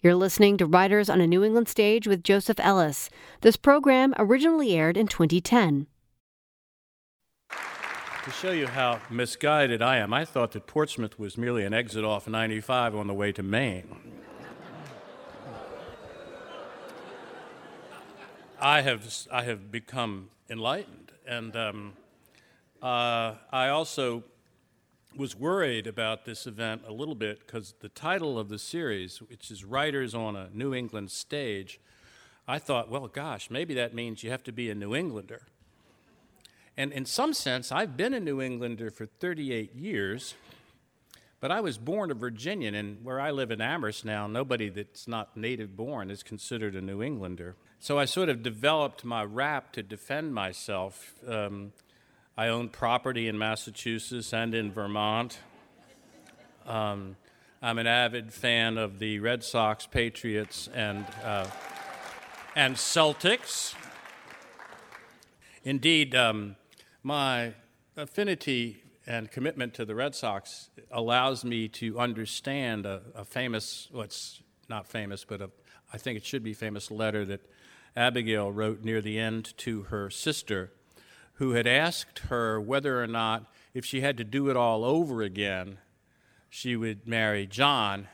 You're listening to Writers on a New England Stage with Joseph Ellis. This program originally aired in 2010. To show you how misguided I am, I thought that Portsmouth was merely an exit off 95 on the way to Maine. I have, I have become enlightened, and um, uh, I also was worried about this event a little bit because the title of the series, which is Writers on a New England Stage, I thought, well, gosh, maybe that means you have to be a New Englander. And in some sense, I've been a New Englander for 38 years, but I was born a Virginian, and where I live in Amherst now, nobody that's not native born is considered a New Englander. So I sort of developed my rap to defend myself. Um, I own property in Massachusetts and in Vermont. Um, I'm an avid fan of the Red Sox, Patriots, and, uh, and Celtics. Indeed, um, my affinity and commitment to the Red Sox allows me to understand a, a famous, what's well, not famous, but a, I think it should be famous letter that Abigail wrote near the end to her sister who had asked her whether or not, if she had to do it all over again, she would marry John.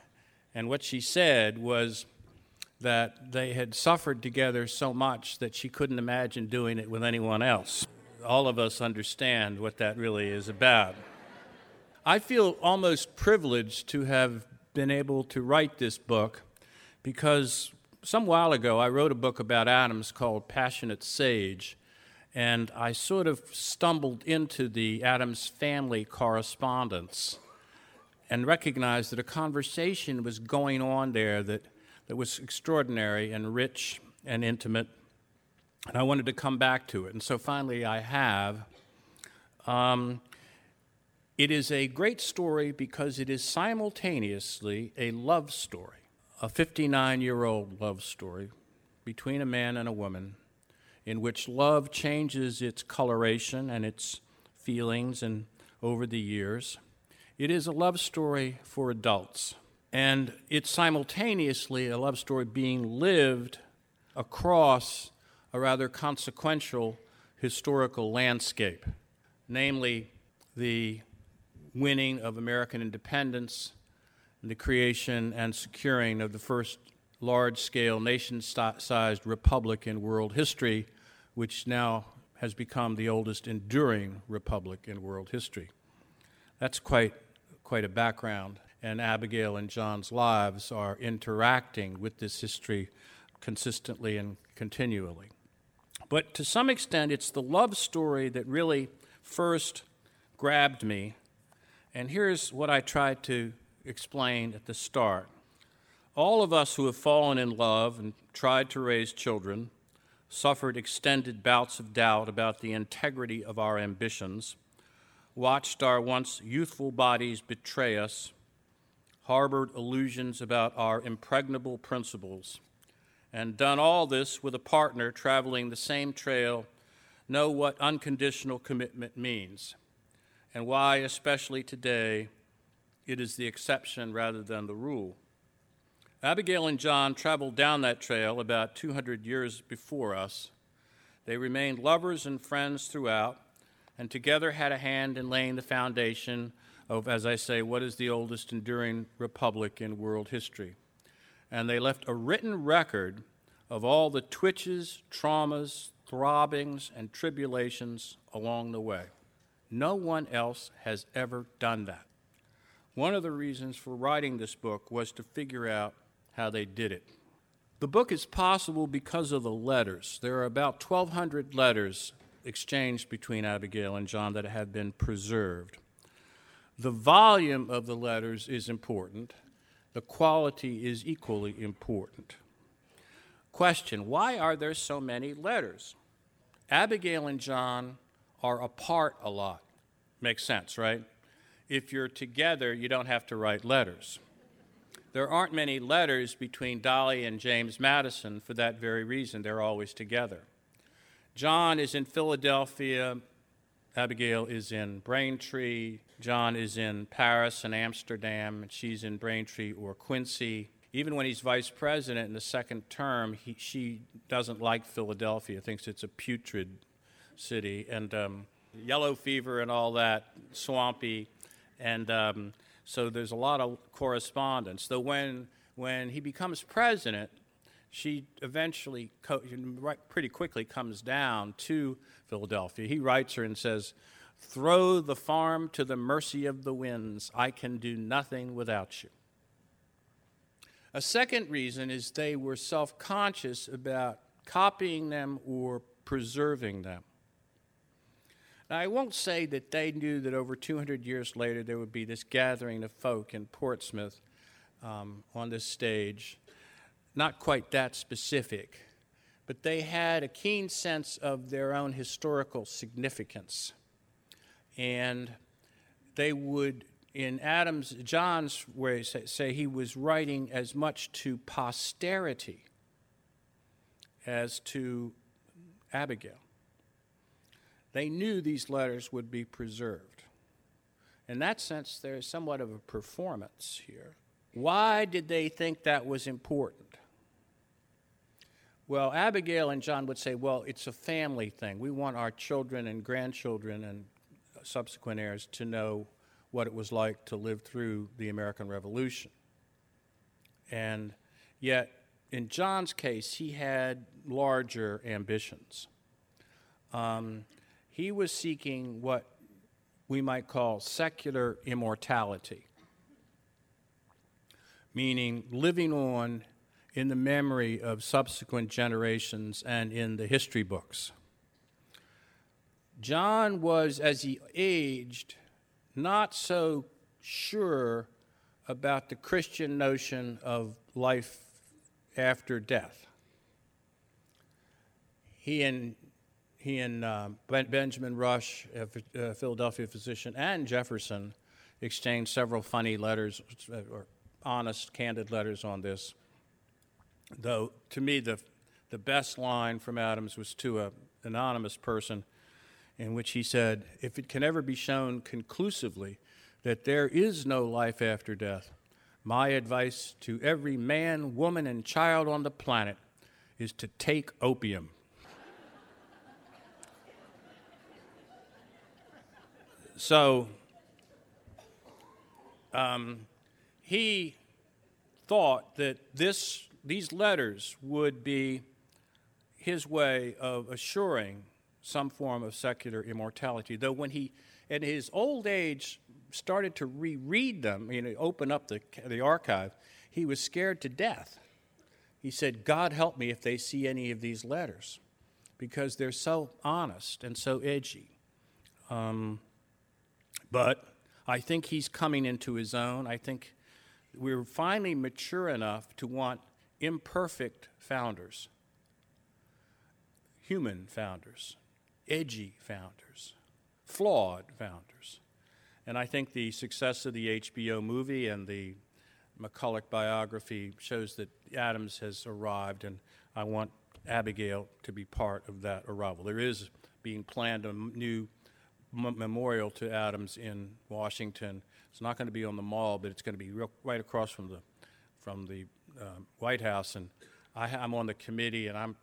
And what she said was that they had suffered together so much that she couldn't imagine doing it with anyone else. All of us understand what that really is about. I feel almost privileged to have been able to write this book because some while ago I wrote a book about Adams called Passionate Sage and I sort of stumbled into the Adams family correspondence and recognized that a conversation was going on there that, that was extraordinary and rich and intimate. And I wanted to come back to it. And so finally I have. Um, it is a great story because it is simultaneously a love story, a 59 year old love story between a man and a woman in which love changes its coloration and its feelings and over the years. It is a love story for adults, and it's simultaneously a love story being lived across a rather consequential historical landscape, namely the winning of American independence, the creation and securing of the first large scale, nation sized republic in world history, which now has become the oldest enduring republic in world history. That's quite, quite a background, and Abigail and John's lives are interacting with this history consistently and continually. But to some extent, it's the love story that really first grabbed me. And here's what I tried to explain at the start. All of us who have fallen in love and tried to raise children suffered extended bouts of doubt about the integrity of our ambitions, watched our once youthful bodies betray us, harbored illusions about our impregnable principles, and done all this with a partner traveling the same trail, know what unconditional commitment means, and why, especially today, it is the exception rather than the rule. Abigail and John traveled down that trail about 200 years before us. They remained lovers and friends throughout, and together had a hand in laying the foundation of, as I say, what is the oldest enduring republic in world history. And they left a written record of all the twitches, traumas, throbbings, and tribulations along the way. No one else has ever done that. One of the reasons for writing this book was to figure out how they did it. The book is possible because of the letters. There are about 1,200 letters exchanged between Abigail and John that have been preserved. The volume of the letters is important, the quality is equally important. Question Why are there so many letters? Abigail and John are apart a lot. Makes sense, right? If you're together, you don't have to write letters. There aren't many letters between Dolley and James Madison for that very reason. They're always together. John is in Philadelphia, Abigail is in Braintree, John is in Paris and Amsterdam, and she's in Braintree or Quincy. even when he's vice president in the second term, he, she doesn't like Philadelphia, thinks it's a putrid city, and um, yellow fever and all that, swampy. And um, so there's a lot of correspondence. Though when, when he becomes president, she eventually, co- pretty quickly, comes down to Philadelphia. He writes her and says, Throw the farm to the mercy of the winds. I can do nothing without you. A second reason is they were self conscious about copying them or preserving them. Now, I won't say that they knew that over 200 years later there would be this gathering of folk in Portsmouth um, on this stage. Not quite that specific, but they had a keen sense of their own historical significance. And they would, in Adams, John's way, say, say he was writing as much to posterity as to Abigail. They knew these letters would be preserved. In that sense, there is somewhat of a performance here. Why did they think that was important? Well, Abigail and John would say, well, it's a family thing. We want our children and grandchildren and subsequent heirs to know what it was like to live through the American Revolution. And yet, in John's case, he had larger ambitions. Um, he was seeking what we might call secular immortality, meaning living on in the memory of subsequent generations and in the history books. John was, as he aged, not so sure about the Christian notion of life after death. He and he and uh, Benjamin Rush, a, Philadelphia physician, and Jefferson exchanged several funny letters, uh, or honest, candid letters on this. Though, to me, the, the best line from Adams was to an anonymous person in which he said, If it can ever be shown conclusively that there is no life after death, my advice to every man, woman, and child on the planet is to take opium. So um, he thought that this, these letters would be his way of assuring some form of secular immortality. Though when he, in his old age, started to reread them, you know, open up the, the archive, he was scared to death. He said, God help me if they see any of these letters, because they're so honest and so edgy. Um, but I think he's coming into his own. I think we're finally mature enough to want imperfect founders, human founders, edgy founders, flawed founders. And I think the success of the HBO movie and the McCullough biography shows that Adams has arrived, and I want Abigail to be part of that arrival. There is being planned a new m- memorial to Adams in Washington. It's not going to be on the mall, but it's going to be real, right across from the from the uh, White House. And I, I'm on the committee, and I'm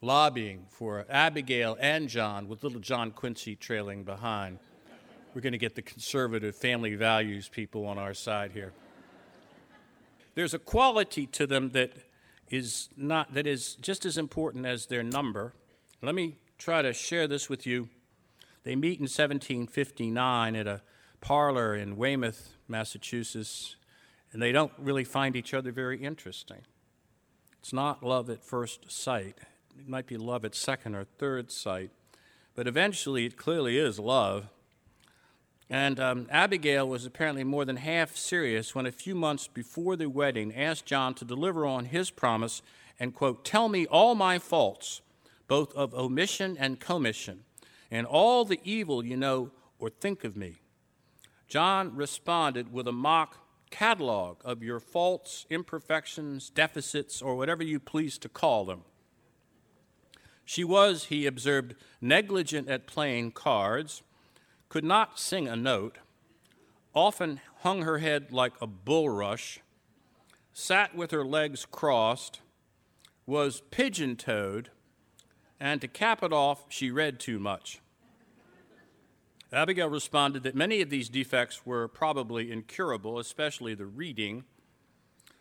lobbying for Abigail and John, with little John Quincy trailing behind. We're going to get the conservative family values people on our side here. There's a quality to them that is not that is just as important as their number. Let me try to share this with you they meet in 1759 at a parlor in Weymouth, Massachusetts, and they don't really find each other very interesting. It's not love at first sight. It might be love at second or third sight, but eventually it clearly is love. And um, Abigail was apparently more than half serious when a few months before the wedding asked John to deliver on his promise and, quote, tell me all my faults, both of omission and commission and all the evil you know or think of me. John responded with a mock catalog of your faults, imperfections, deficits, or whatever you please to call them. She was, he observed, negligent at playing cards, could not sing a note, often hung her head like a bulrush, sat with her legs crossed, was pigeon toed, and to cap it off, she read too much. Abigail responded that many of these defects were probably incurable, especially the reading,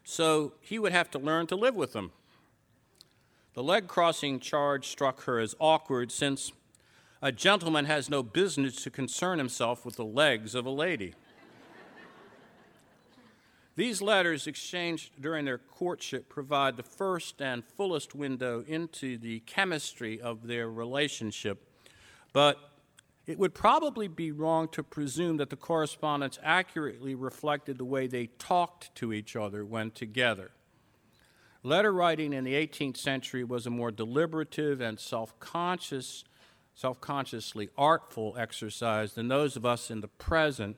so he would have to learn to live with them. The leg crossing charge struck her as awkward since a gentleman has no business to concern himself with the legs of a lady. These letters exchanged during their courtship provide the first and fullest window into the chemistry of their relationship, but it would probably be wrong to presume that the correspondence accurately reflected the way they talked to each other when together. Letter writing in the 18th century was a more deliberative and self-conscious, self-consciously artful exercise than those of us in the present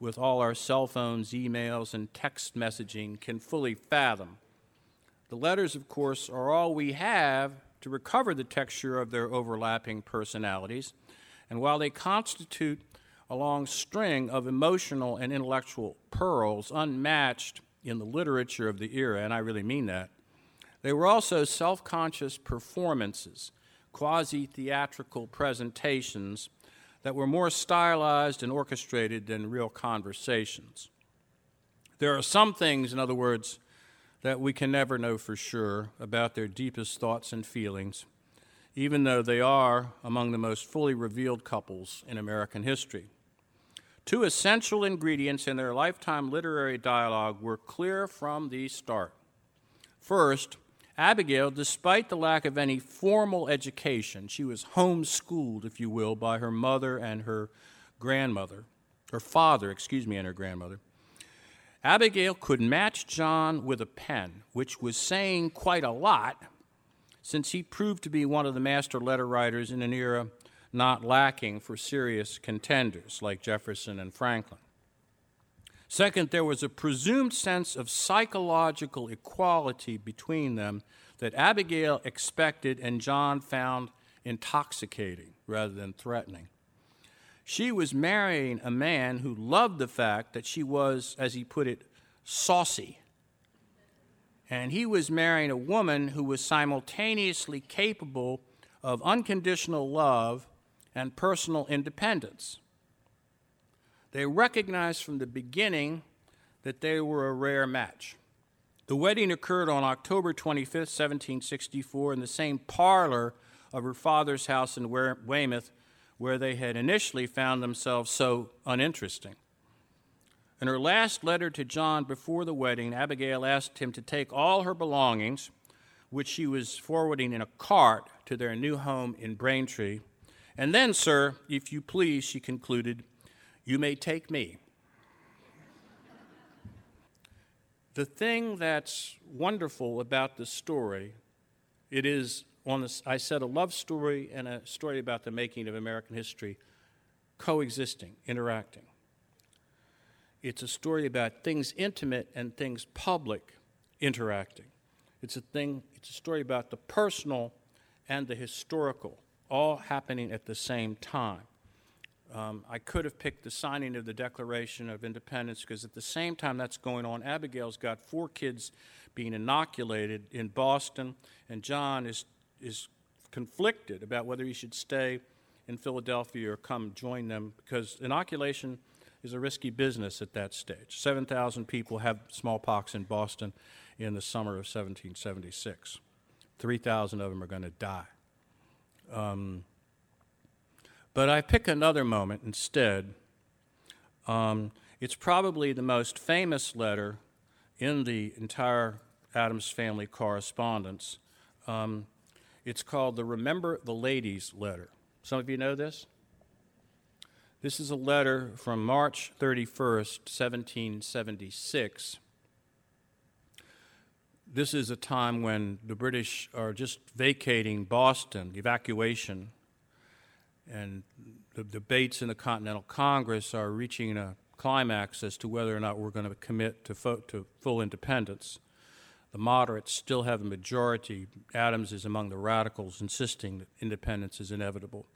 with all our cell phones, emails, and text messaging can fully fathom. The letters, of course, are all we have to recover the texture of their overlapping personalities, and while they constitute a long string of emotional and intellectual pearls unmatched in the literature of the era, and I really mean that, they were also self conscious performances, quasi theatrical presentations that were more stylized and orchestrated than real conversations. There are some things, in other words, that we can never know for sure about their deepest thoughts and feelings, even though they are among the most fully revealed couples in American history. Two essential ingredients in their lifetime literary dialogue were clear from the start. First, Abigail, despite the lack of any formal education, she was homeschooled, if you will, by her mother and her grandmother, her father, excuse me, and her grandmother. Abigail could match John with a pen, which was saying quite a lot, since he proved to be one of the master letter writers in an era not lacking for serious contenders like Jefferson and Franklin. Second, there was a presumed sense of psychological equality between them that Abigail expected and John found intoxicating rather than threatening. She was marrying a man who loved the fact that she was, as he put it, saucy. And he was marrying a woman who was simultaneously capable of unconditional love and personal independence. They recognized from the beginning that they were a rare match. The wedding occurred on October 25, 1764, in the same parlor of her father's house in Weymouth, where they had initially found themselves so uninteresting. In her last letter to John before the wedding, Abigail asked him to take all her belongings, which she was forwarding in a cart to their new home in Braintree. And then, sir, if you please, she concluded, you may take me. the thing that's wonderful about this story, it is on this, I said a love story and a story about the making of American history coexisting, interacting. It's a story about things intimate and things public interacting. It's a thing, it's a story about the personal and the historical all happening at the same time. Um, I could have picked the signing of the Declaration of Independence because at the same time that's going on, Abigail's got four kids being inoculated in Boston, and John is, is conflicted about whether he should stay in Philadelphia or come join them because inoculation is a risky business at that stage. 7,000 people have smallpox in Boston in the summer of 1776. 3,000 of them are going to die. Um, but I pick another moment instead. Um, it's probably the most famous letter in the entire Adams family correspondence. Um, it's called the Remember the Ladies letter. Some of you know this? This is a letter from March 31st, 1776. This is a time when the British are just vacating Boston, evacuation and the debates in the Continental Congress are reaching a climax as to whether or not we're going to commit to, fo- to full independence. The moderates still have a majority. Adams is among the radicals, insisting that independence is inevitable.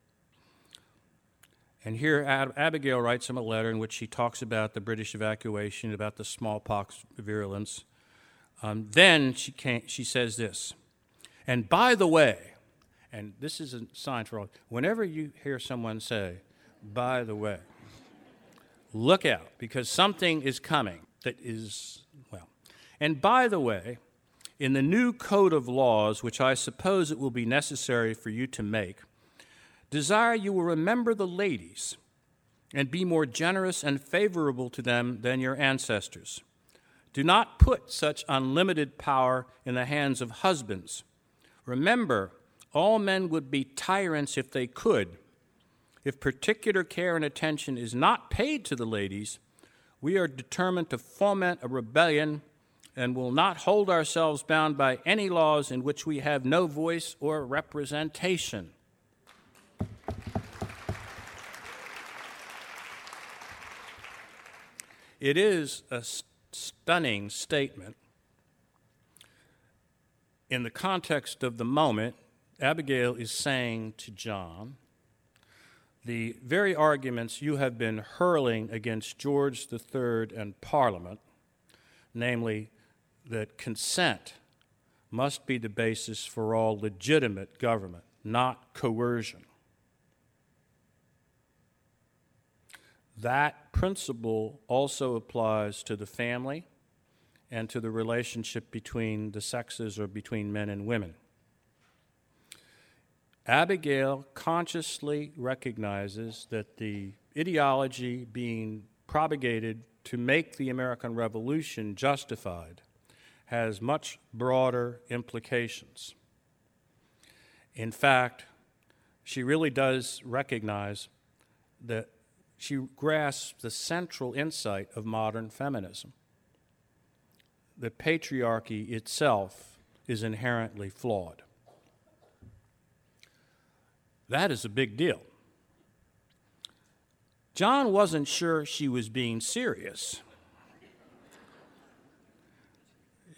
And here, Ab- Abigail writes him a letter in which she talks about the British evacuation, about the smallpox virulence. Um, then she, came, she says this, and by the way, and this is a sign for all, whenever you hear someone say, by the way, look out because something is coming that is, well, and by the way, in the new code of laws, which I suppose it will be necessary for you to make, desire you will remember the ladies and be more generous and favorable to them than your ancestors. Do not put such unlimited power in the hands of husbands. Remember, all men would be tyrants if they could. If particular care and attention is not paid to the ladies, we are determined to foment a rebellion and will not hold ourselves bound by any laws in which we have no voice or representation. It is a st- stunning statement. In the context of the moment, Abigail is saying to John, the very arguments you have been hurling against George III and Parliament, namely that consent must be the basis for all legitimate government, not coercion. That principle also applies to the family and to the relationship between the sexes or between men and women. Abigail consciously recognizes that the ideology being propagated to make the American Revolution justified has much broader implications. In fact, she really does recognize that she grasps the central insight of modern feminism that patriarchy itself is inherently flawed. That is a big deal. John wasn't sure she was being serious.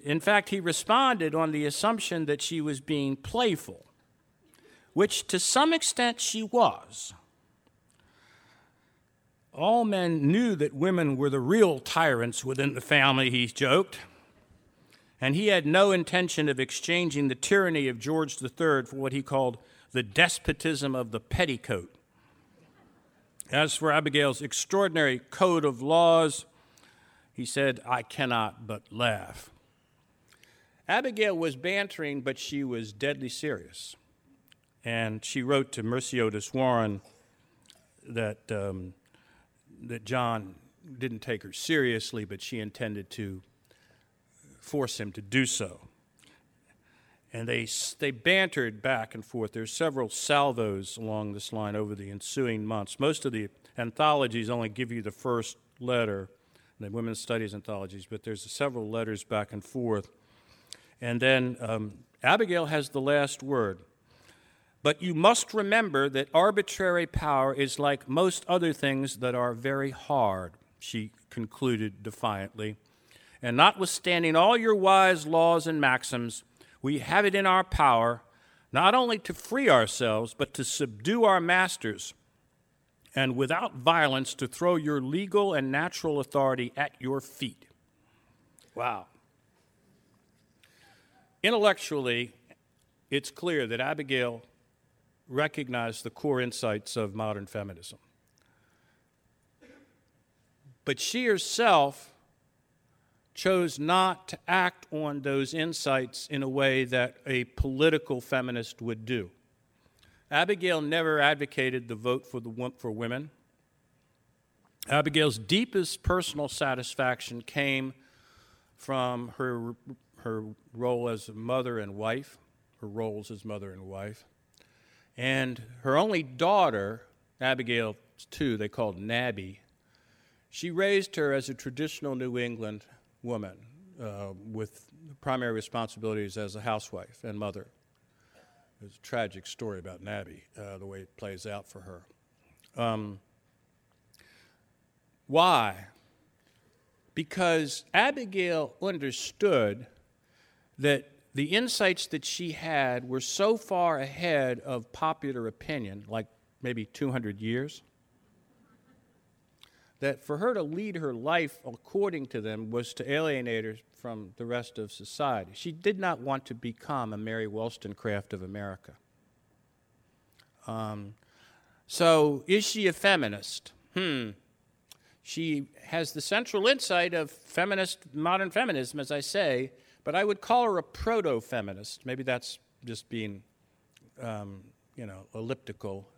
In fact, he responded on the assumption that she was being playful, which to some extent she was. All men knew that women were the real tyrants within the family, he joked, and he had no intention of exchanging the tyranny of George III for what he called the despotism of the petticoat. As for Abigail's extraordinary code of laws, he said, I cannot but laugh. Abigail was bantering, but she was deadly serious. And she wrote to Mercy Otis Warren that, um, that John didn't take her seriously, but she intended to force him to do so. And they, they bantered back and forth. There's several salvos along this line over the ensuing months. Most of the anthologies only give you the first letter, the women's studies anthologies, but there's several letters back and forth. And then um, Abigail has the last word. But you must remember that arbitrary power is like most other things that are very hard, she concluded defiantly. And notwithstanding all your wise laws and maxims, we have it in our power not only to free ourselves, but to subdue our masters, and without violence to throw your legal and natural authority at your feet. Wow. Intellectually, it's clear that Abigail recognized the core insights of modern feminism. But she herself chose not to act on those insights in a way that a political feminist would do. Abigail never advocated the vote for, the, for women. Abigail's deepest personal satisfaction came from her her role as a mother and wife, her roles as mother and wife. And her only daughter, Abigail, too, they called Nabby, she raised her as a traditional New England woman uh, with primary responsibilities as a housewife and mother. There's a tragic story about Nabby, uh, the way it plays out for her. Um, why? Because Abigail understood that the insights that she had were so far ahead of popular opinion, like maybe 200 years, that for her to lead her life according to them was to alienate her from the rest of society. She did not want to become a Mary Wollstonecraft of America. Um, so, is she a feminist? Hmm. She has the central insight of feminist, modern feminism, as I say, but I would call her a proto feminist. Maybe that's just being, um, you know, elliptical.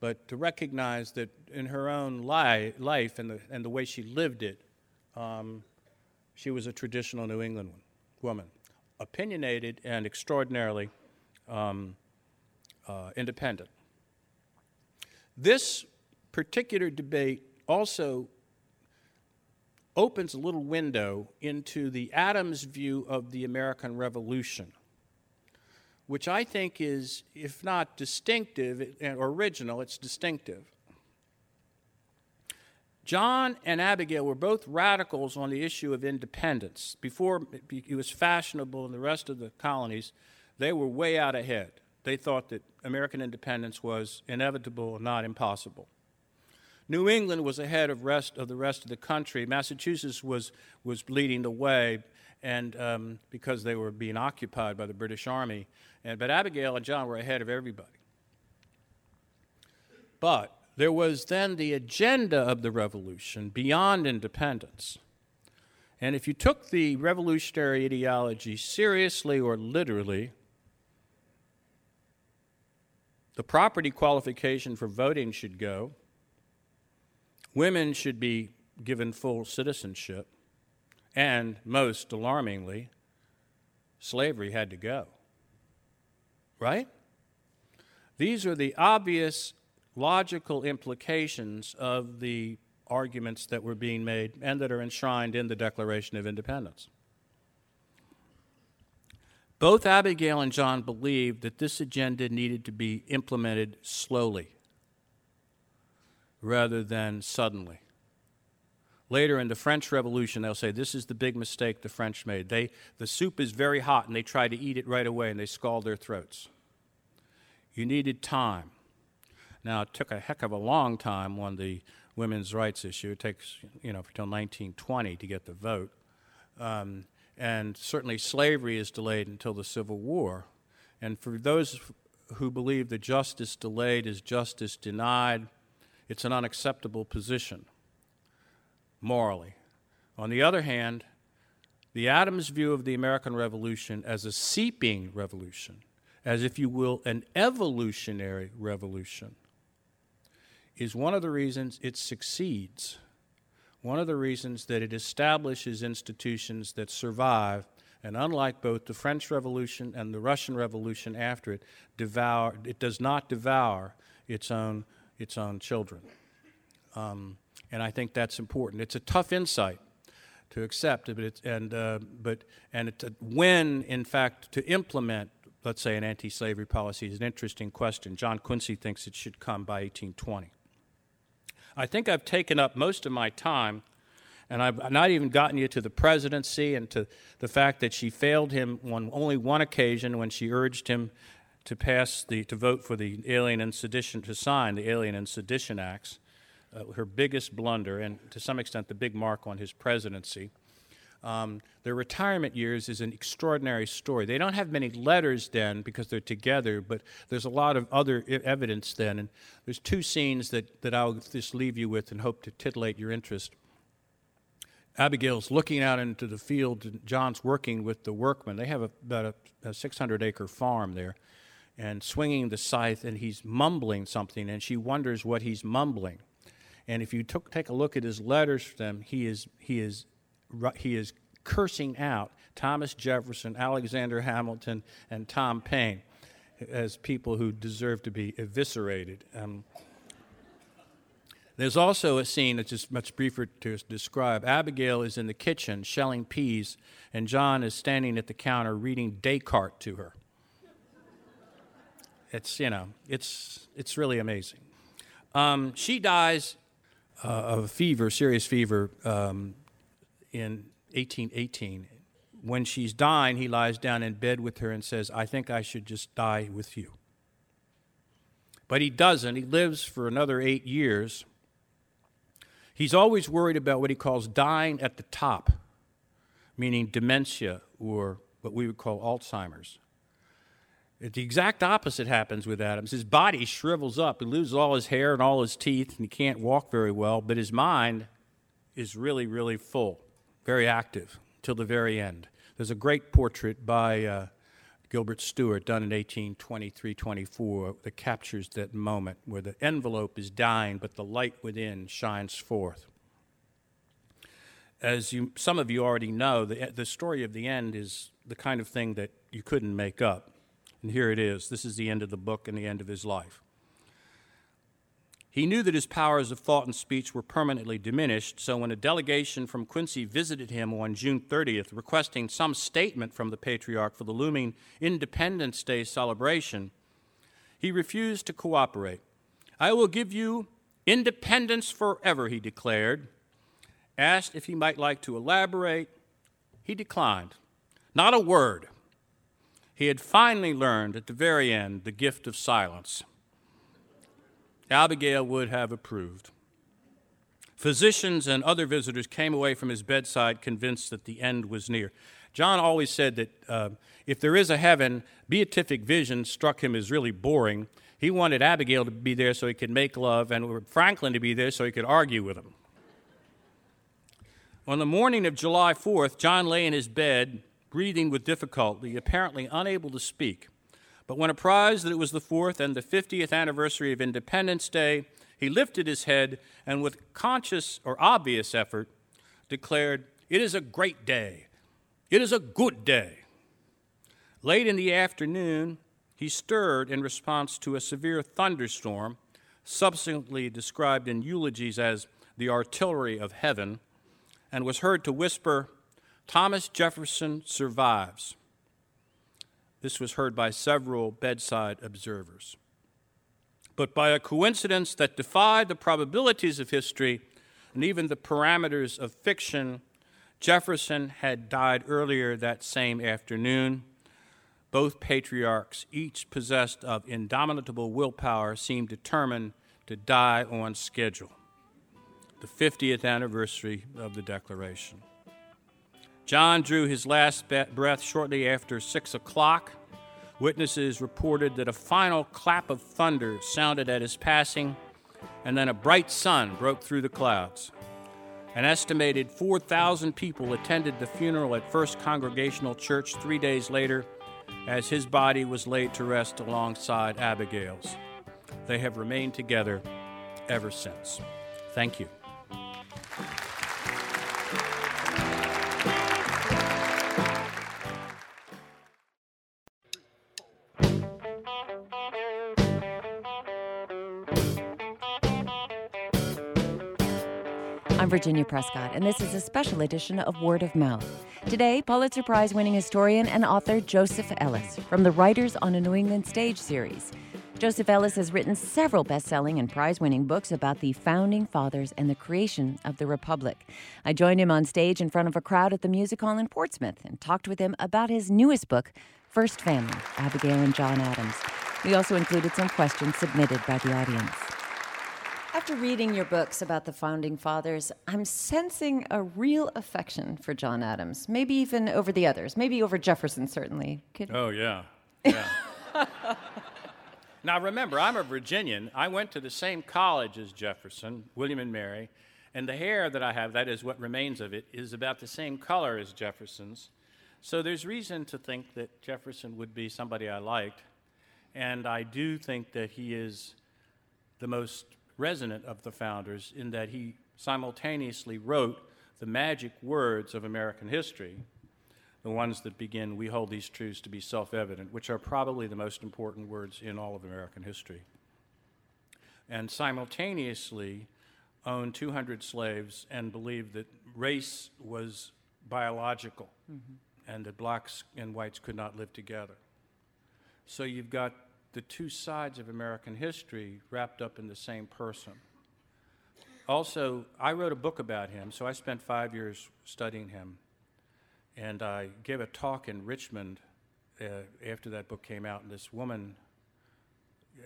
But to recognize that in her own li- life and the, and the way she lived it, um, she was a traditional New England woman, opinionated and extraordinarily um, uh, independent. This particular debate also opens a little window into the Adams view of the American Revolution, which I think is, if not distinctive or original, it's distinctive. John and Abigail were both radicals on the issue of independence. Before it was fashionable in the rest of the colonies, they were way out ahead. They thought that American independence was inevitable, and not impossible. New England was ahead of rest of the rest of the country. Massachusetts was was leading the way, and um, because they were being occupied by the British Army, and but Abigail and John were ahead of everybody. But there was then the agenda of the revolution beyond independence. And if you took the revolutionary ideology seriously or literally, the property qualification for voting should go. Women should be given full citizenship. And most alarmingly, slavery had to go. Right? These are the obvious logical implications of the arguments that were being made and that are enshrined in the Declaration of Independence. Both Abigail and John believed that this agenda needed to be implemented slowly rather than suddenly. Later in the French Revolution, they'll say, This is the big mistake the French made. They, the soup is very hot, and they try to eat it right away, and they scald their throats. You needed time. Now, it took a heck of a long time on the women's rights issue. It takes, you know, until 1920 to get the vote. Um, and certainly slavery is delayed until the Civil War. And for those who believe that justice delayed is justice denied, it's an unacceptable position morally. On the other hand, the Adams view of the American Revolution as a seeping revolution, as if you will, an evolutionary revolution, is one of the reasons it succeeds. One of the reasons that it establishes institutions that survive, and unlike both the French Revolution and the Russian Revolution after it, devour, it does not devour its own its own children. Um, and I think that's important. It's a tough insight to accept, but it's, and uh, but and when in fact to implement, let's say, an anti-slavery policy is an interesting question. John Quincy thinks it should come by 1820. I think I've taken up most of my time, and I've not even gotten you to the presidency and to the fact that she failed him on only one occasion when she urged him to pass the to vote for the Alien and Sedition to sign the Alien and Sedition Acts, uh, her biggest blunder and to some extent the big mark on his presidency. Um, their retirement years is an extraordinary story. They don't have many letters then because they're together, but there's a lot of other I- evidence then. And there's two scenes that, that I'll just leave you with and hope to titillate your interest. Abigail's looking out into the field, and John's working with the workmen. They have a, about a, a 600 acre farm there and swinging the scythe, and he's mumbling something, and she wonders what he's mumbling. And if you take a look at his letters to them, he is, he, is, he is cursing out Thomas Jefferson, Alexander Hamilton, and Tom Paine as people who deserve to be eviscerated. Um, there's also a scene that's just much briefer to describe. Abigail is in the kitchen shelling peas, and John is standing at the counter reading Descartes to her. It's, you know, it's, it's really amazing. Um, she dies uh, of a fever, serious fever, um, in 1818. When she's dying, he lies down in bed with her and says, I think I should just die with you. But he doesn't. He lives for another eight years. He's always worried about what he calls dying at the top, meaning dementia or what we would call Alzheimer's. The exact opposite happens with Adams. His body shrivels up. He loses all his hair and all his teeth, and he can't walk very well, but his mind is really, really full, very active till the very end. There's a great portrait by uh, Gilbert Stuart done in 1823 24 that captures that moment where the envelope is dying, but the light within shines forth. As you, some of you already know, the, the story of the end is the kind of thing that you couldn't make up. And here it is. This is the end of the book and the end of his life. He knew that his powers of thought and speech were permanently diminished, so when a delegation from Quincy visited him on June 30th requesting some statement from the patriarch for the looming Independence Day celebration, he refused to cooperate. I will give you independence forever, he declared. Asked if he might like to elaborate, he declined. Not a word. He had finally learned at the very end the gift of silence. Abigail would have approved. Physicians and other visitors came away from his bedside convinced that the end was near. John always said that uh, if there is a heaven, beatific vision struck him as really boring. He wanted Abigail to be there so he could make love, and Franklin to be there so he could argue with him. On the morning of July 4th, John lay in his bed, breathing with difficulty, apparently unable to speak. But when apprised that it was the fourth and the 50th anniversary of Independence Day, he lifted his head and, with conscious or obvious effort, declared, It is a great day. It is a good day. Late in the afternoon, he stirred in response to a severe thunderstorm, subsequently described in eulogies as the artillery of heaven, and was heard to whisper, Thomas Jefferson survives. This was heard by several bedside observers. But by a coincidence that defied the probabilities of history and even the parameters of fiction, Jefferson had died earlier that same afternoon. Both patriarchs, each possessed of indomitable willpower, seemed determined to die on schedule. The 50th anniversary of the Declaration. John drew his last breath shortly after 6 o'clock. Witnesses reported that a final clap of thunder sounded at his passing, and then a bright sun broke through the clouds. An estimated 4,000 people attended the funeral at First Congregational Church three days later as his body was laid to rest alongside Abigail's. They have remained together ever since. Thank you. I'm Virginia Prescott, and this is a special edition of Word of Mouth. Today, Pulitzer Prize winning historian and author Joseph Ellis from the Writers on a New England Stage series. Joseph Ellis has written several best selling and prize winning books about the founding fathers and the creation of the Republic. I joined him on stage in front of a crowd at the Music Hall in Portsmouth and talked with him about his newest book, First Family Abigail and John Adams. We also included some questions submitted by the audience. After reading your books about the founding fathers, I'm sensing a real affection for John Adams, maybe even over the others, maybe over Jefferson, certainly. Could... Oh, yeah. Yeah. now, remember, I'm a Virginian. I went to the same college as Jefferson, William and Mary, and the hair that I have, that is what remains of it, is about the same color as Jefferson's. So there's reason to think that Jefferson would be somebody I liked. And I do think that he is the most resonant of the founders in that he simultaneously wrote the magic words of American history, the ones that begin, We hold these truths to be self evident, which are probably the most important words in all of American history, and simultaneously owned 200 slaves and believed that race was biological mm-hmm. and that blacks and whites could not live together. So you've got the two sides of American history wrapped up in the same person. Also, I wrote a book about him, so I spent five years studying him. And I gave a talk in Richmond uh, after that book came out, and this woman,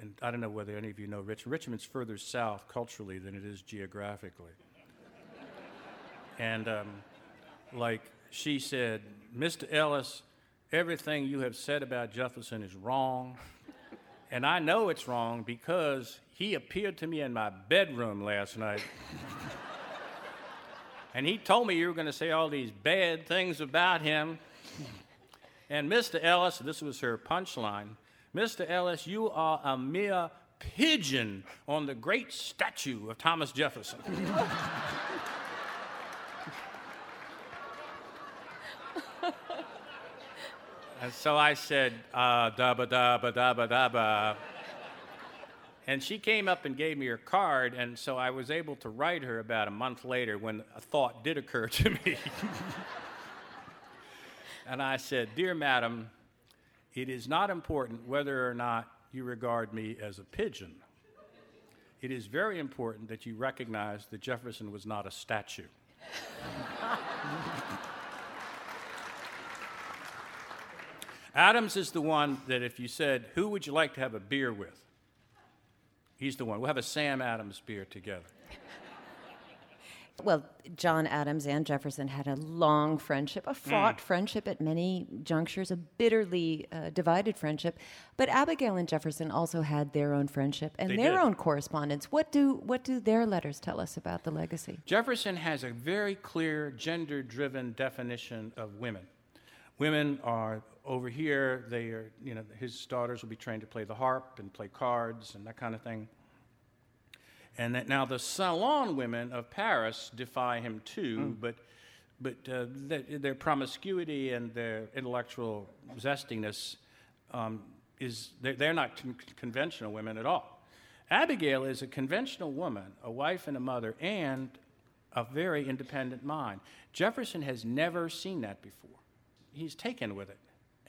and I don't know whether any of you know Richmond. Richmond's further south culturally than it is geographically. and um, like she said, Mr. Ellis, everything you have said about Jefferson is wrong. And I know it's wrong because he appeared to me in my bedroom last night. and he told me you were going to say all these bad things about him. And Mr. Ellis, this was her punchline Mr. Ellis, you are a mere pigeon on the great statue of Thomas Jefferson. and so I said, uh, dabba dabba dabba dabba. And she came up and gave me her card, and so I was able to write her about a month later when a thought did occur to me. and I said, Dear Madam, it is not important whether or not you regard me as a pigeon. It is very important that you recognize that Jefferson was not a statue. Adams is the one that if you said, Who would you like to have a beer with? He's the one. We'll have a Sam Adams beer together. Well, John Adams and Jefferson had a long friendship, a fraught Mm. friendship at many junctures, a bitterly uh, divided friendship. But Abigail and Jefferson also had their own friendship and They their did. own correspondence. What do what do their letters tell us about the legacy? Jefferson has a very clear gender driven definition of women. Women are over here, they are, you know, his daughters will be trained to play the harp and play cards and that kind of thing. And that now the salon women of Paris defy him too, but, but uh, th- their promiscuity and their intellectual zestiness um, is, they're, they're not con- conventional women at all. Abigail is a conventional woman, a wife and a mother, and a very independent mind. Jefferson has never seen that before. He's taken with it.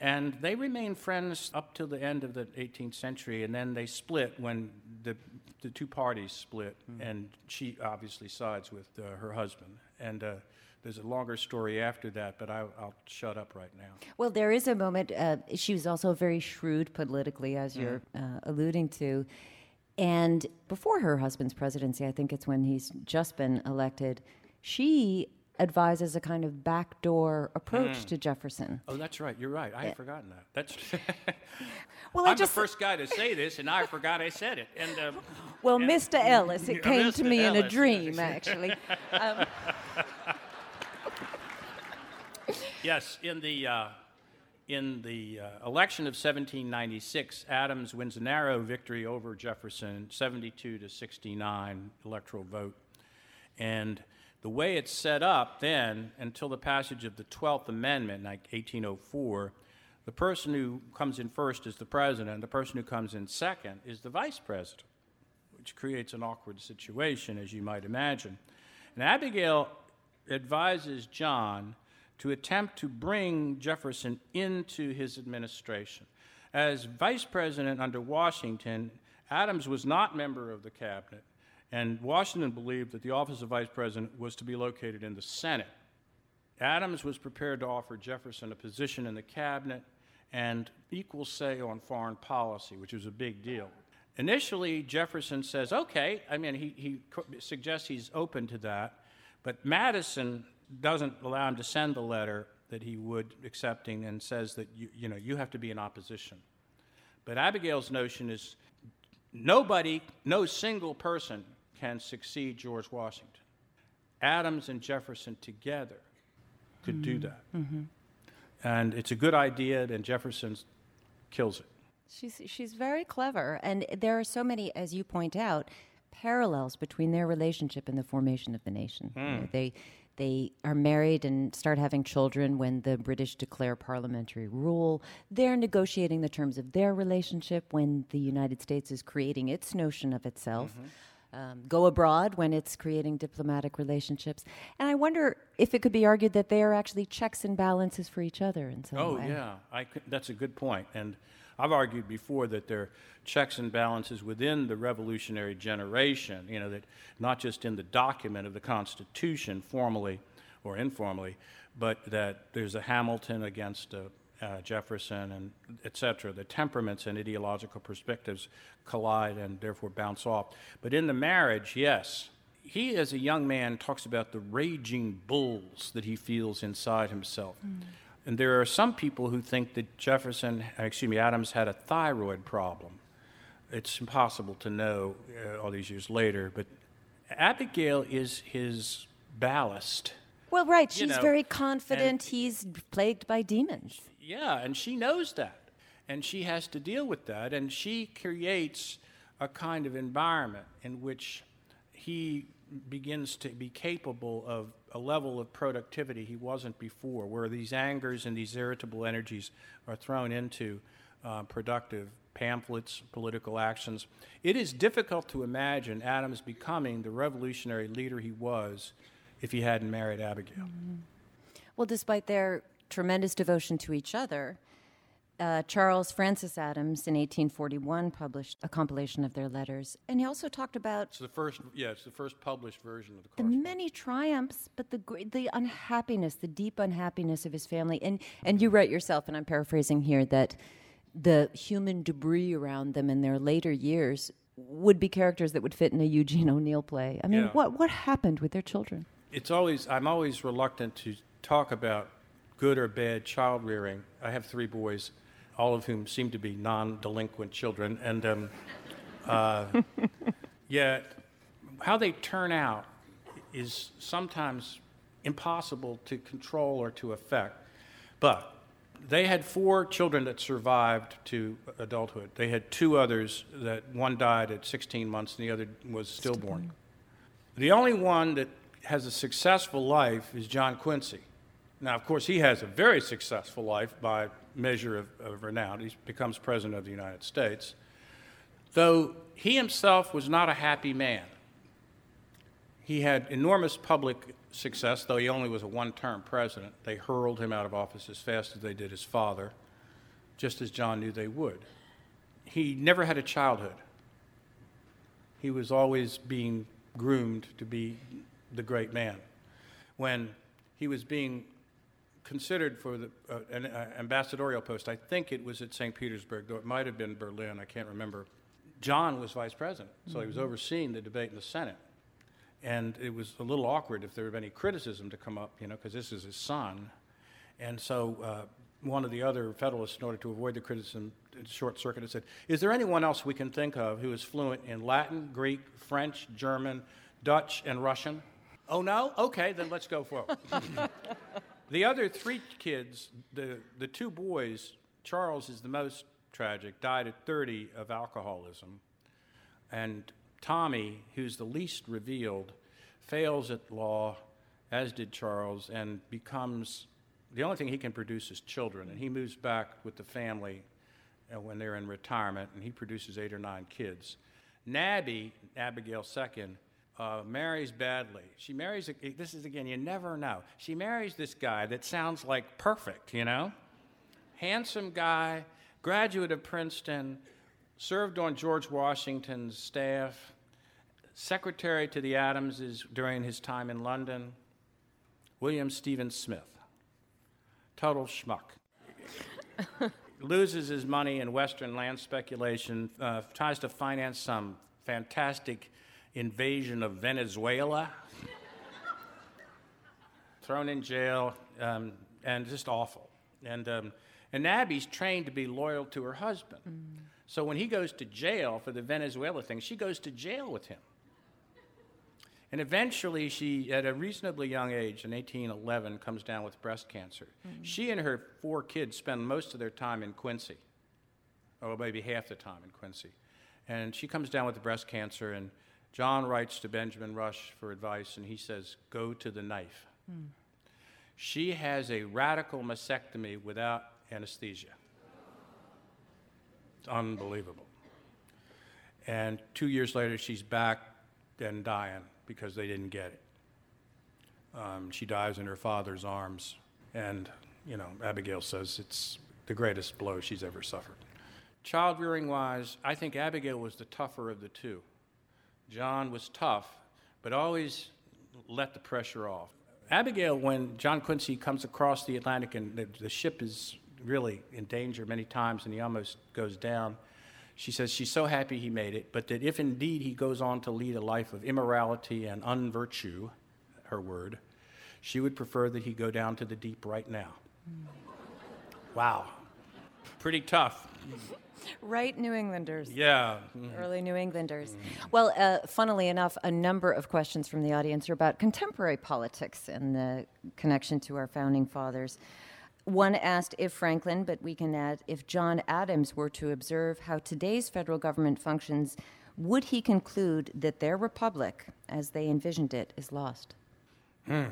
And they remain friends up till the end of the 18th century, and then they split when the, the two parties split, and she obviously sides with uh, her husband. And uh, there's a longer story after that, but I, I'll shut up right now. Well, there is a moment. Uh, she was also very shrewd politically, as Mm. you're uh, alluding to. And before her husband's presidency, I think it's when he's just been elected, she advises a kind of backdoor approach Mm. to Jefferson. Oh, that's right. You're right. I had forgotten that. That's. Well, I I'm just the first guy to say this, and I forgot I said it. And uh, well, yeah. Mr. Ellis, it came to Mr. me in a dream, actually. Um, yes, in the uh, in the uh, election of 1796, Adams wins a narrow victory over Jefferson, 72 to 69 electoral vote, and the way it's set up then, until the passage of the 12th Amendment, like 1804, the person who comes in first is the president, and the person who comes in second is the vice president, which creates an awkward situation, as you might imagine. And Abigail advises John to attempt to bring Jefferson into his administration. As vice president under Washington, Adams was not member of the cabinet, and Washington believed that the office of vice president was to be located in the Senate. Adams was prepared to offer Jefferson a position in the cabinet and equal say on foreign policy, which was a big deal. Initially, Jefferson says, okay, I mean, he, he suggests he's open to that, but Madison doesn't allow him to send the letter that he would accepting and says that you, you know you have to be in opposition. But Abigail's notion is nobody, no single person can succeed George Washington. Adams and Jefferson together could do mm-hmm. that. Mm-hmm. And it's a good idea, and Jefferson kills it. She's she's very clever, and there are so many, as you point out, parallels between their relationship and the formation of the nation. You know, hmm. they they are married and start having children when the British declare parliamentary rule. They're negotiating the terms of their relationship when the United States is creating its notion of itself. Mm-hmm. Um, go abroad when it's creating diplomatic relationships. And I wonder if it could be argued that they are actually checks and balances for each other in some Oh, way. yeah, I could, that's a good point. And I've argued before that there are checks and balances within the revolutionary generation, you know, that not just in the document of the Constitution, formally or informally, but that there's a Hamilton against a, uh, Jefferson and et cetera. The temperaments and ideological perspectives collide and therefore bounce off. But in the marriage, yes, he, as a young man, talks about the raging bulls that he feels inside himself. Mm. And there are some people who think that Jefferson, excuse me, Adams had a thyroid problem. It's impossible to know uh, all these years later, but Abigail is his ballast. Well, right. She's know, very confident he's plagued by demons. Yeah, and she knows that. And she has to deal with that. And she creates a kind of environment in which he begins to be capable of a level of productivity he wasn't before, where these angers and these irritable energies are thrown into uh, productive pamphlets, political actions. It is difficult to imagine Adams becoming the revolutionary leader he was if he hadn't married Abigail. Mm-hmm. Well, despite their tremendous devotion to each other, uh, Charles Francis Adams in 1841 published a compilation of their letters, and he also talked about it's the first, yeah, it's the first published version of the. The many triumphs, but the the unhappiness, the deep unhappiness of his family, and and you write yourself, and I'm paraphrasing here that the human debris around them in their later years would be characters that would fit in a Eugene O'Neill play. I mean, yeah. what what happened with their children? It's always I'm always reluctant to talk about good or bad child rearing. I have three boys all of whom seem to be non delinquent children. And um, uh, yet, how they turn out is sometimes impossible to control or to affect. But they had four children that survived to adulthood. They had two others that one died at 16 months and the other was stillborn. The only one that has a successful life is John Quincy. Now, of course, he has a very successful life by measure of, of renown. He becomes president of the United States. Though he himself was not a happy man. He had enormous public success, though he only was a one term president. They hurled him out of office as fast as they did his father, just as John knew they would. He never had a childhood. He was always being groomed to be the great man. When he was being considered for the, uh, an uh, ambassadorial post. I think it was at St. Petersburg, though it might have been Berlin. I can't remember. John was vice president, so mm-hmm. he was mm-hmm. overseeing the debate in the Senate. And it was a little awkward if there had been any criticism to come up, you know, because this is his son. And so uh, one of the other Federalists, in order to avoid the criticism, short circuit, said, Is there anyone else we can think of who is fluent in Latin, Greek, French, German, Dutch, and Russian? Oh, no? Okay, then let's go forward. The other three kids, the, the two boys, Charles is the most tragic, died at 30 of alcoholism. And Tommy, who's the least revealed, fails at law, as did Charles, and becomes the only thing he can produce is children. And he moves back with the family uh, when they're in retirement, and he produces eight or nine kids. Nabby, Abigail second, uh, marries badly. She marries, this is again, you never know. She marries this guy that sounds like perfect, you know? Handsome guy, graduate of Princeton, served on George Washington's staff, secretary to the Adamses during his time in London, William Stephen Smith. Total schmuck. Loses his money in Western land speculation, uh, tries to finance some fantastic invasion of Venezuela, thrown in jail, um, and just awful. And, um, and Nabby's trained to be loyal to her husband. Mm. So when he goes to jail for the Venezuela thing, she goes to jail with him. And eventually, she, at a reasonably young age, in 1811, comes down with breast cancer. Mm-hmm. She and her four kids spend most of their time in Quincy, or maybe half the time in Quincy. And she comes down with breast cancer, and John writes to Benjamin Rush for advice, and he says, Go to the knife. Mm. She has a radical mastectomy without anesthesia. It's unbelievable. And two years later, she's back and dying because they didn't get it. Um, she dies in her father's arms, and you know, Abigail says it's the greatest blow she's ever suffered. Child rearing wise, I think Abigail was the tougher of the two. John was tough, but always let the pressure off. Abigail, when John Quincy comes across the Atlantic and the, the ship is really in danger many times and he almost goes down, She says she's so happy he made it, but that if indeed he goes on to lead a life of immorality and unvirtue, her word, she would prefer that he go down to the deep right now. Mm. Wow. Pretty tough. Right, New Englanders. Yeah. Mm-hmm. Early New Englanders. Mm-hmm. Well, uh, funnily enough, a number of questions from the audience are about contemporary politics and the connection to our founding fathers. One asked if Franklin, but we can add if John Adams were to observe how today's federal government functions, would he conclude that their republic, as they envisioned it, is lost? Hmm.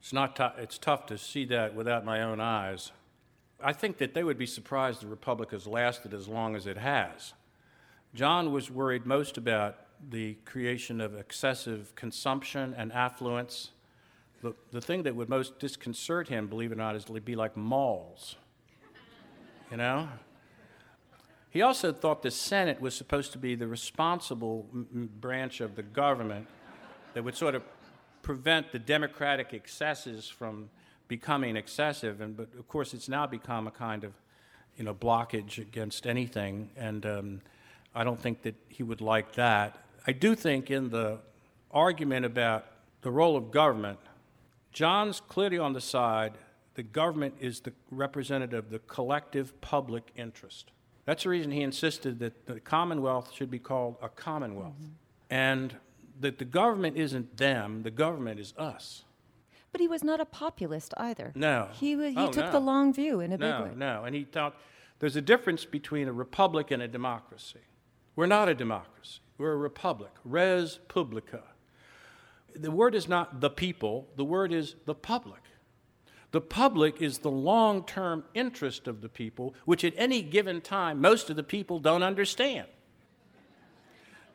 It's not. T- it's tough to see that without my own eyes. I think that they would be surprised the republic has lasted as long as it has. John was worried most about the creation of excessive consumption and affluence. The, the thing that would most disconcert him, believe it or not, is to be like malls. You know? He also thought the Senate was supposed to be the responsible m- branch of the government that would sort of prevent the democratic excesses from becoming excessive. And but of course, it's now become a kind of you know blockage against anything, and um, I don't think that he would like that. I do think in the argument about the role of government, John's clearly on the side the government is the representative of the collective public interest. That's the reason he insisted that the Commonwealth should be called a Commonwealth. Mm-hmm. And that the government isn't them, the government is us. But he was not a populist either. No. He, he oh, took no. the long view in a no, big way. No, and he thought there's a difference between a republic and a democracy. We're not a democracy, we're a republic. Res publica. The word is not the people, the word is the public. The public is the long term interest of the people, which at any given time most of the people don't understand.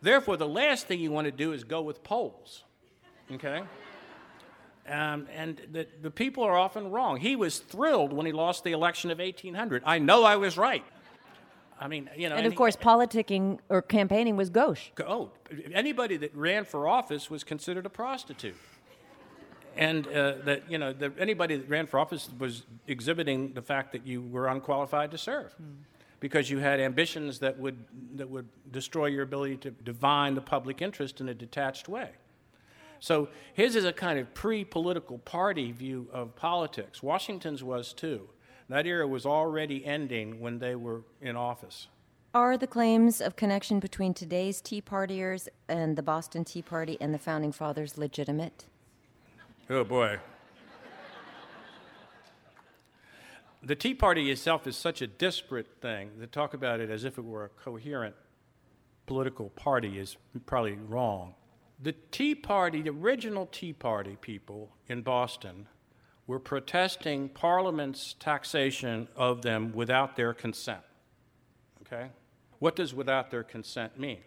Therefore, the last thing you want to do is go with polls. Okay? Um, and the, the people are often wrong. He was thrilled when he lost the election of 1800. I know I was right. I mean, you know. And of course, politicking or campaigning was gauche. Oh, anybody that ran for office was considered a prostitute. And uh, that, you know, the, anybody that ran for office was exhibiting the fact that you were unqualified to serve. Mm. Because you had ambitions that would, that would destroy your ability to divine the public interest in a detached way. So his is a kind of pre political party view of politics. Washington's was too. That era was already ending when they were in office. Are the claims of connection between today's Tea Partiers and the Boston Tea Party and the Founding Fathers legitimate? Oh, boy. the Tea Party itself is such a disparate thing to talk about it as if it were a coherent political party is probably wrong the Tea Party, the original Tea Party people in Boston, were protesting Parliament's taxation of them without their consent. Okay? What does without their consent mean?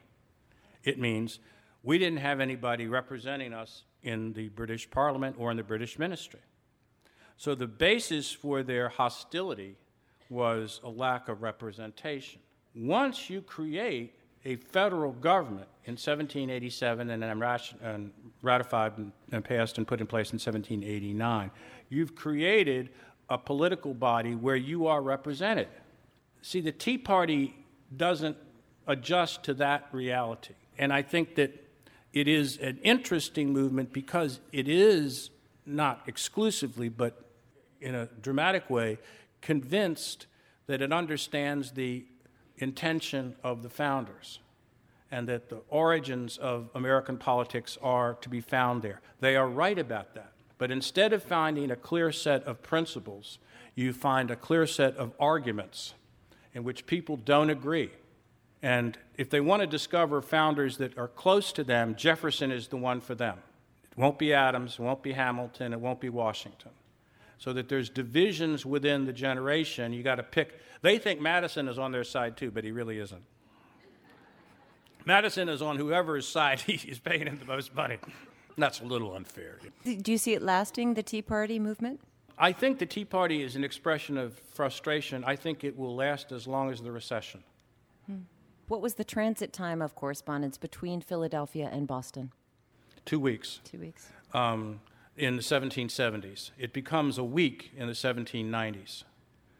It means we didn't have anybody representing us in the British Parliament or in the British ministry. So the basis for their hostility was a lack of representation. Once you create a federal government in 1787 and then ratified and passed and put in place in 1789. You've created a political body where you are represented. See, the Tea Party doesn't adjust to that reality. And I think that it is an interesting movement because it is not exclusively, but in a dramatic way, convinced that it understands the intention of the founders and that the origins of American politics are to be found there. They are right about that. But instead of finding a clear set of principles, you find a clear set of arguments in which people don't agree. And if they want to discover founders that are close to them, Jefferson is the one for them. It won't be Adams, it won't be Hamilton, it won't be Washington. So that there's divisions within the generation. You got to pick. They think Madison is on their side too, but he really isn't. Madison is on whoever's side he is paying him the most money. That's a little unfair. Do you see it lasting, the Tea Party movement? I think the Tea Party is an expression of frustration. I think it will last as long as the recession. Hmm. What was the transit time of correspondence between Philadelphia and Boston? Two weeks. Two weeks. Um, in the 1770s. It becomes a week in the 1790s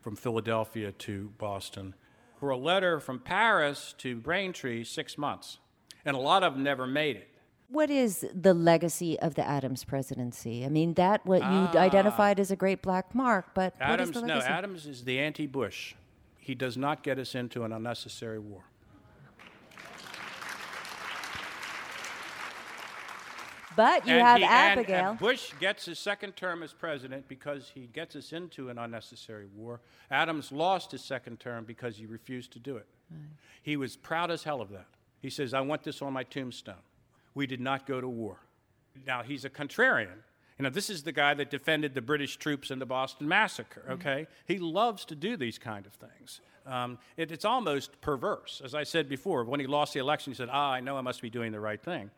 from Philadelphia to Boston for a letter from Paris to Braintree six months. And a lot of them never made it. What is the legacy of the Adams presidency? I mean, that what you Ah. identified as a great black mark, but what is Adams, no? Adams is the anti Bush. He does not get us into an unnecessary war. But you And have he- Abigail. and Bush gets his second term as president because he gets us into an unnecessary war. Adams lost his second term because he refused to do it. He was proud as hell of that. He says, I want this on my tombstone. We did not go to war. Now, he's a contrarian. You know, this is the guy that defended the British troops in the Boston Massacre, okay? He loves to do these kind of things. Um, it, it's almost perverse. As I said before, when he lost the election, he said, Ah, I know I must be doing the right thing.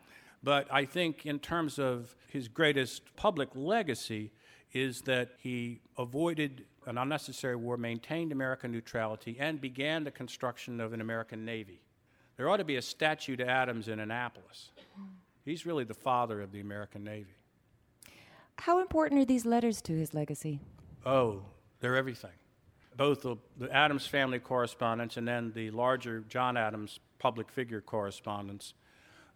But I think, in terms of his greatest public legacy, is that he avoided an unnecessary war, maintained American neutrality, and began the construction of an American Navy. There ought to be a statue to Adams in Annapolis. He's really the father of the American Navy. How important are these letters to his legacy? Oh, they're everything. Both the, the Adams family correspondence and then the larger John Adams public figure correspondence.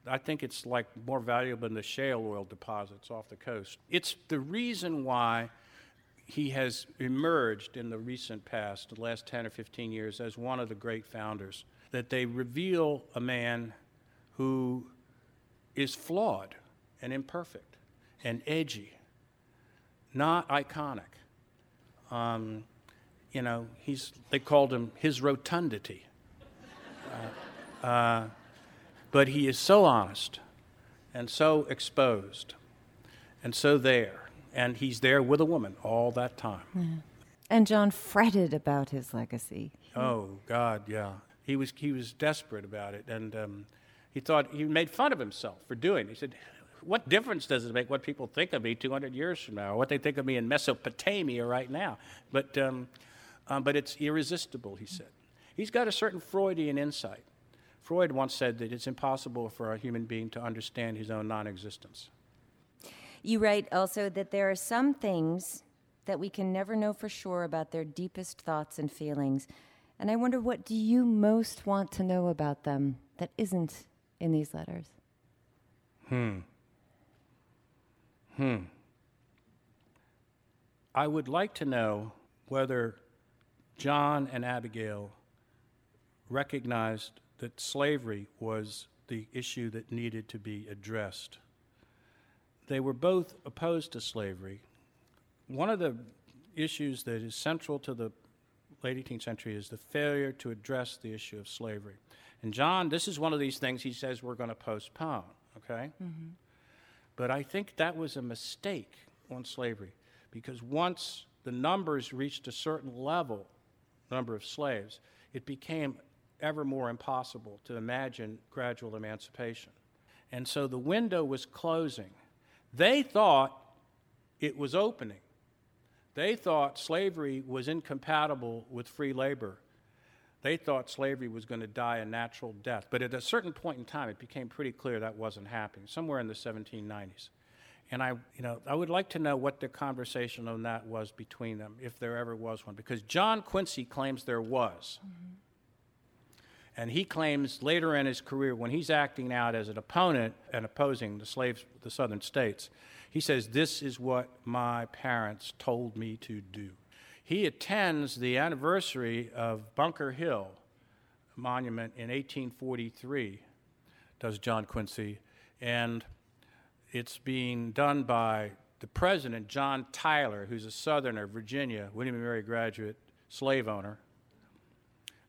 I think it's like more valuable than the shale oil deposits off the coast. It's the reason why he has emerged in the recent past, the last 10 or 15 years, as one of the great founders. That they reveal a man who is flawed and imperfect and edgy, not iconic. Um, you know, he's, they called him his rotundity. Uh, uh, but he is so honest and so exposed and so there. And he's there with a woman all that time. And John fretted about his legacy. Oh God, yeah. He was he was desperate about it, and um, he thought he made fun of himself for doing. it. He said, "What difference does it make what people think of me 200 years from now, or what they think of me in Mesopotamia right now?" But um, um, but it's irresistible, he said. He's got a certain Freudian insight. Freud once said that it's impossible for a human being to understand his own non-existence. You write also that there are some things that we can never know for sure about their deepest thoughts and feelings. And I wonder what do you most want to know about them that isn't in these letters? Hmm. Hmm. I would like to know whether John and Abigail recognized that slavery was the issue that needed to be addressed. They were both opposed to slavery. One of the issues that is central to the late 18th century is the failure to address the issue of slavery. And John, this is one of these things he says we're going to postpone, okay? Mm-hmm. But I think that was a mistake on slavery because once the numbers reached a certain level, number of slaves, it became ever more impossible to imagine gradual emancipation. And so the window was closing. They thought it was opening. They thought slavery was incompatible with free labor. They thought slavery was going to die a natural death. But at a certain point in time, it became pretty clear that wasn't happening, somewhere in the 1790s. And I, you know, I would like to know what the conversation on that was between them, if there ever was one, because John Quincy claims there was. Mm-hmm. And he claims later in his career, when he's acting out as an opponent and opposing the slaves, the southern states, he says, This is what my parents told me to do. He attends the anniversary of Bunker Hill Monument in 1843, does John Quincy, and it's being done by the president, John Tyler, who's a Southerner, Virginia, William and Mary graduate, slave owner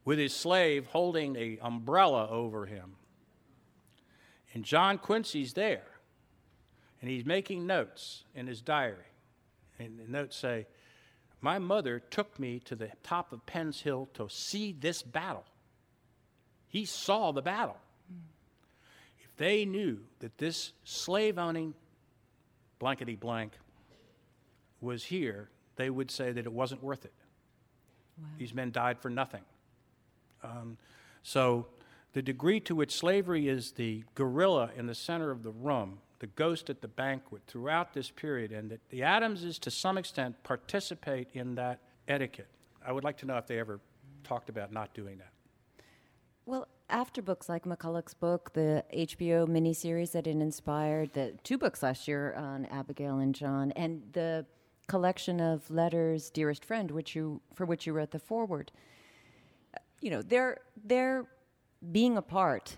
with his slave holding a umbrella over him. And John Quincy's there, and he's making notes in his diary. And the notes say, My mother took me to the top of Penn's Hill to see this battle. He saw the battle. If they knew that this slave owning blankety blank was here, they would say that it wasn't worth it. These men died for nothing. Um, so, the degree to which slavery is the gorilla in the center of the room, the ghost at the banquet throughout this period, and that the Adamses, to some extent, participate in that etiquette. I would like to know if they ever talked about not doing that. Well, after books like McCullough's book, the HBO miniseries that it inspired, the two books last year on Abigail and John, and the collection of letters, dearest friend, which you for which you wrote the foreword. You know, they're they're being apart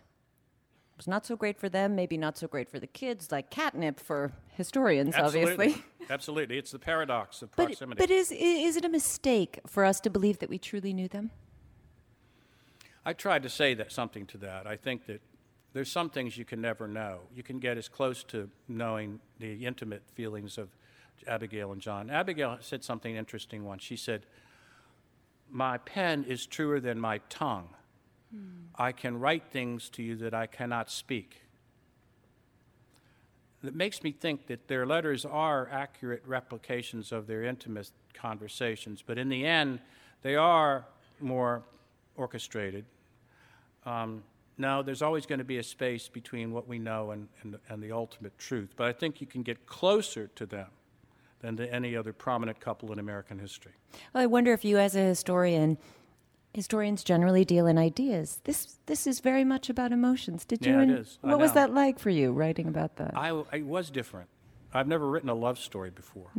was not so great for them, maybe not so great for the kids, like catnip for historians, Absolutely. obviously. Absolutely. It's the paradox of But, proximity. but is, is it a mistake for us to believe that we truly knew them? I tried to say that something to that. I think that there's some things you can never know. You can get as close to knowing the intimate feelings of Abigail and John. Abigail said something interesting once. She said, My pen is truer than my tongue. I can write things to you that I cannot speak. It makes me think that their letters are accurate replications of their intimate conversations, but in the end, they are more orchestrated. Um, no, there's always going to be a space between what we know and, and, and the ultimate truth, but I think you can get closer to them than to any other prominent couple in American history. Well, I wonder if you, as a historian, historians generally deal in ideas. This this is very much about emotions. Did you? Yeah, it is. What was that like for you writing about that? I, I was different. I've never written a love story before.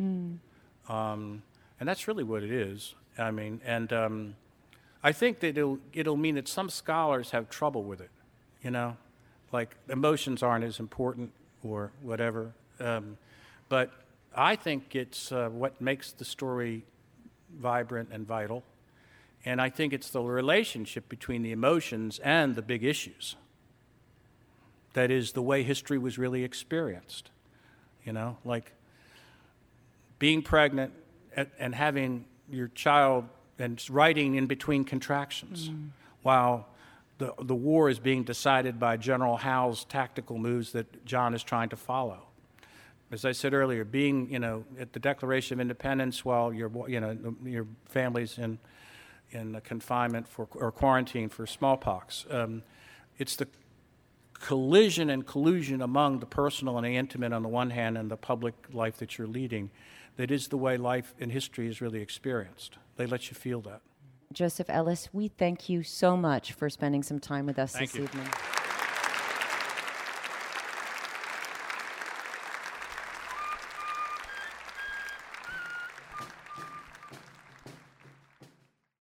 Um, and that's really what it is. I mean, and um, I think that it'll, it'll mean that some scholars have trouble with it, you know? Like, emotions aren't as important or whatever. Um, but I think it's uh, what makes the story vibrant and vital. And I think it's the relationship between the emotions and the big issues. That is the way history was really experienced. You know, like being pregnant and, and having your child and writing in between contractions while the, the war is being decided by General Howe's tactical moves that John is trying to follow. As I said earlier, being you know at the Declaration of Independence while your you know your family's in in confinement for or quarantine for smallpox. Um, it's the collision and collusion among the personal and the intimate on the one hand and the public life that you're leading that is the way life in history is really experienced. They let you feel that. Joseph Ellis, we thank you so much for spending some time with us Thank this you. evening.